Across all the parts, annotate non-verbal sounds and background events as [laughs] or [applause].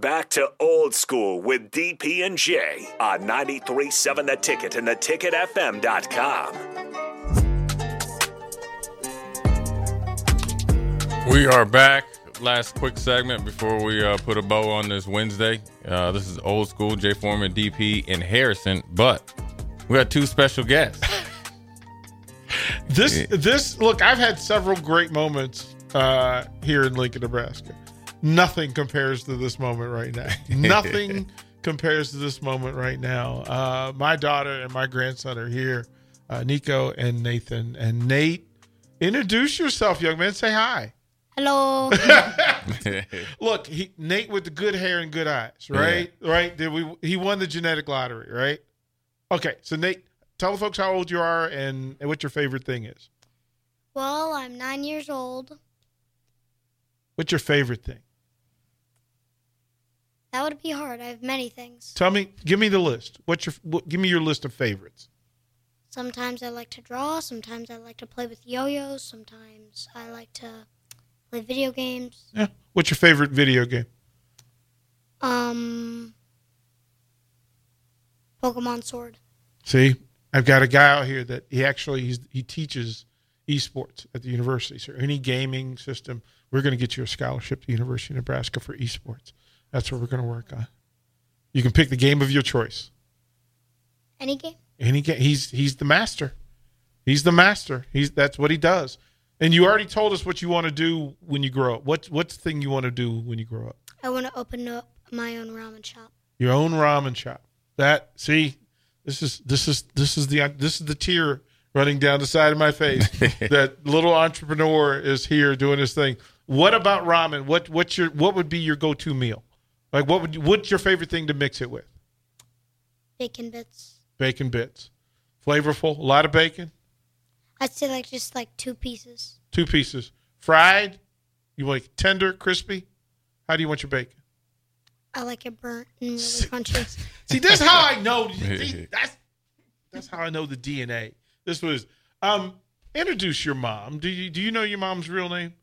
Back to old school with DP and J on 93.7 The Ticket and theticketfm.com. We are back. Last quick segment before we uh, put a bow on this Wednesday. Uh, this is old school Jay Foreman, DP, and Harrison, but we got two special guests. [laughs] This this look, I've had several great moments uh, here in Lincoln, Nebraska. Nothing compares to this moment right now. [laughs] Nothing compares to this moment right now. Uh, my daughter and my grandson are here, uh, Nico and Nathan. And Nate, introduce yourself, young man. Say hi. Hello. [laughs] Look, he, Nate with the good hair and good eyes, right? Right? Did we? He won the genetic lottery, right? Okay, so Nate, tell the folks how old you are and, and what your favorite thing is. well, I'm nine years old. What's your favorite thing? That would be hard. I have many things. Tell me, give me the list. What's your? What, give me your list of favorites. Sometimes I like to draw. Sometimes I like to play with yo-yos. Sometimes I like to play video games. Yeah. What's your favorite video game? Um, Pokemon Sword. See, I've got a guy out here that he actually he's, he teaches esports at the university. So any gaming system, we're going to get you a scholarship to the University of Nebraska for esports. That's what we're going to work on. You can pick the game of your choice. Any game? Any game. He's he's the master. He's the master. He's that's what he does. And you already told us what you want to do when you grow up. What's what's the thing you want to do when you grow up? I want to open up my own ramen shop. Your own ramen shop. That see, this is this is this is the this is the tear running down the side of my face. [laughs] that little entrepreneur is here doing his thing. What about ramen? What what's your what would be your go to meal? Like what would what's your favorite thing to mix it with? Bacon bits. Bacon bits, flavorful. A lot of bacon. I'd say like just like two pieces. Two pieces. Fried. You like tender, crispy. How do you want your bacon? I like it burnt and really [laughs] crunchy. [laughs] See, this is how I [laughs] know. that's that's how I know the DNA. This was um. Introduce your mom. Do you do you know your mom's real name?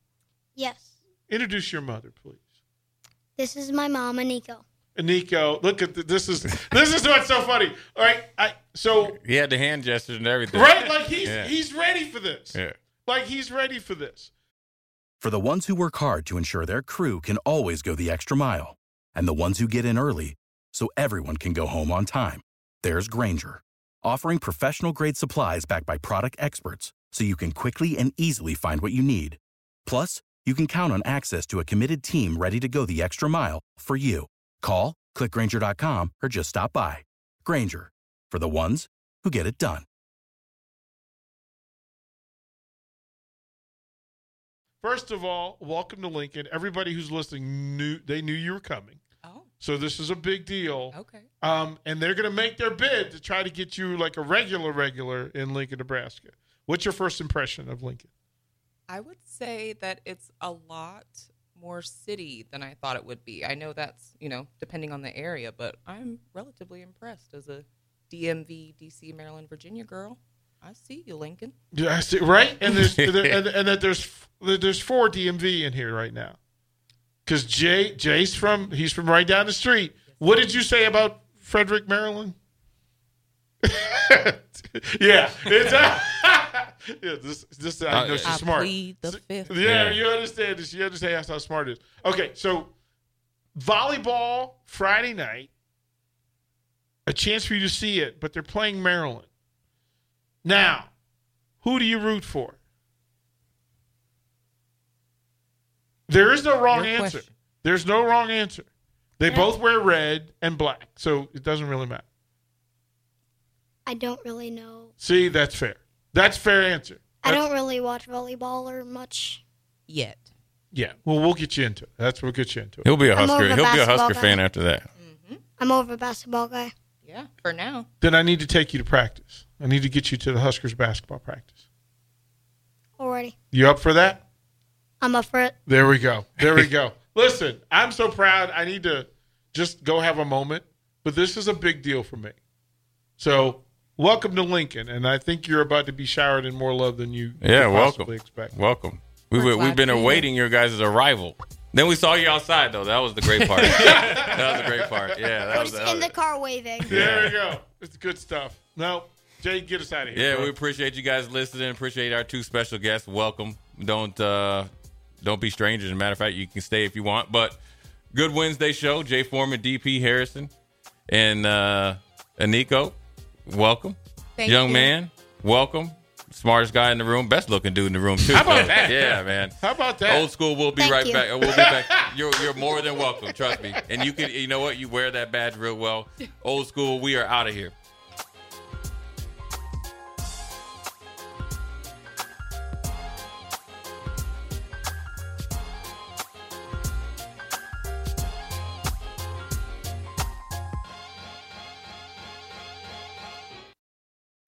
yes. Introduce your mother, please. This is my mom, Aniko. And Nico, look at the, this is this is what's so funny. All right, I so he had the hand gestures and everything. right like he's Yeah. he's ready for this. Yeah. Like he's ready for this. For the ones who work hard to ensure their crew can always go the extra mile, and the ones who get in early so everyone can go home on time, there's Grainger, offering professional grade supplies backed by product experts so you can quickly and easily find what you need. Plus, you can count on access to a committed team ready to go the extra mile for you. Call, clickgrainger.com, or just stop by. Grainger, for the ones who get it done. First of all, welcome to Lincoln. Everybody who's listening knew they knew you were coming. Oh, So this is a big deal. okay. Um, and they're going to make their bid to try to get you like a regular regular in Lincoln, Nebraska. What's your first impression of Lincoln? I would say that it's a lot more city than I thought it would be. I know that's, you know, depending on the area, but I'm relatively impressed as a DMV, DC, Maryland, Virginia girl. I see you, Lincoln. Yeah, I see, right? And there's there, and, and that there's there's four DMV in here right now. Because Jay Jay's from he's from right down the street. What did you say about Frederick, Maryland? [laughs] yeah, it's [laughs] yeah. This this I uh, know she's I smart. plead the fifth. Yeah, Yeah. you understand this. You understand how smart it is. Okay, so volleyball Friday night, a chance for you to see it, but they're playing Maryland. Now, who do you root for? There is no wrong Your answer. question. There's no wrong answer. They both wear red and black, so it doesn't really matter. I don't really know. See, that's fair. That's fair answer. I don't really watch volleyball or much. Yet. Yeah. Well, we'll get you into it. That's what we'll get you into it. He'll be a I'm Husker. more of a He'll be a Husker guy. fan after that. Mm-hmm. I'm more of a basketball guy Yeah, for now. Then I need to take you to practice. I need to get you to the Huskers basketball practice. already. You up for that? I'm up for it. There we go. There we go. [laughs] Listen, I'm so proud. I need to just go have a moment, but this is a big deal for me. So, welcome to Lincoln, and I think you're about to be showered in more love than you Yeah, could welcome. possibly expect. Welcome. We, We're we, glad we've been to be here. awaiting your guys' arrival. Then we saw you outside, though. That was the great part. [laughs] that was the great part. Yeah, that was, Just that in was the car waving. There we go. It's good stuff. No, Jay, get us out of here. Yeah, bro. we appreciate you guys listening. Appreciate our two special guests. Welcome. Don't uh don't be strangers. As a matter of fact, you can stay if you want. But good Wednesday show. Jay Foreman, DP Harrison, and uh Aniko. Welcome. Thank Young you. man, welcome. Smartest guy in the room, best looking dude in the room too. How about So, that? Yeah, man. How about that? Old school. We'll be Thank right you. back. We'll be back. You're you're more than welcome. Trust me. And you can. You know what? You wear that badge real well. Old school. We are out of here.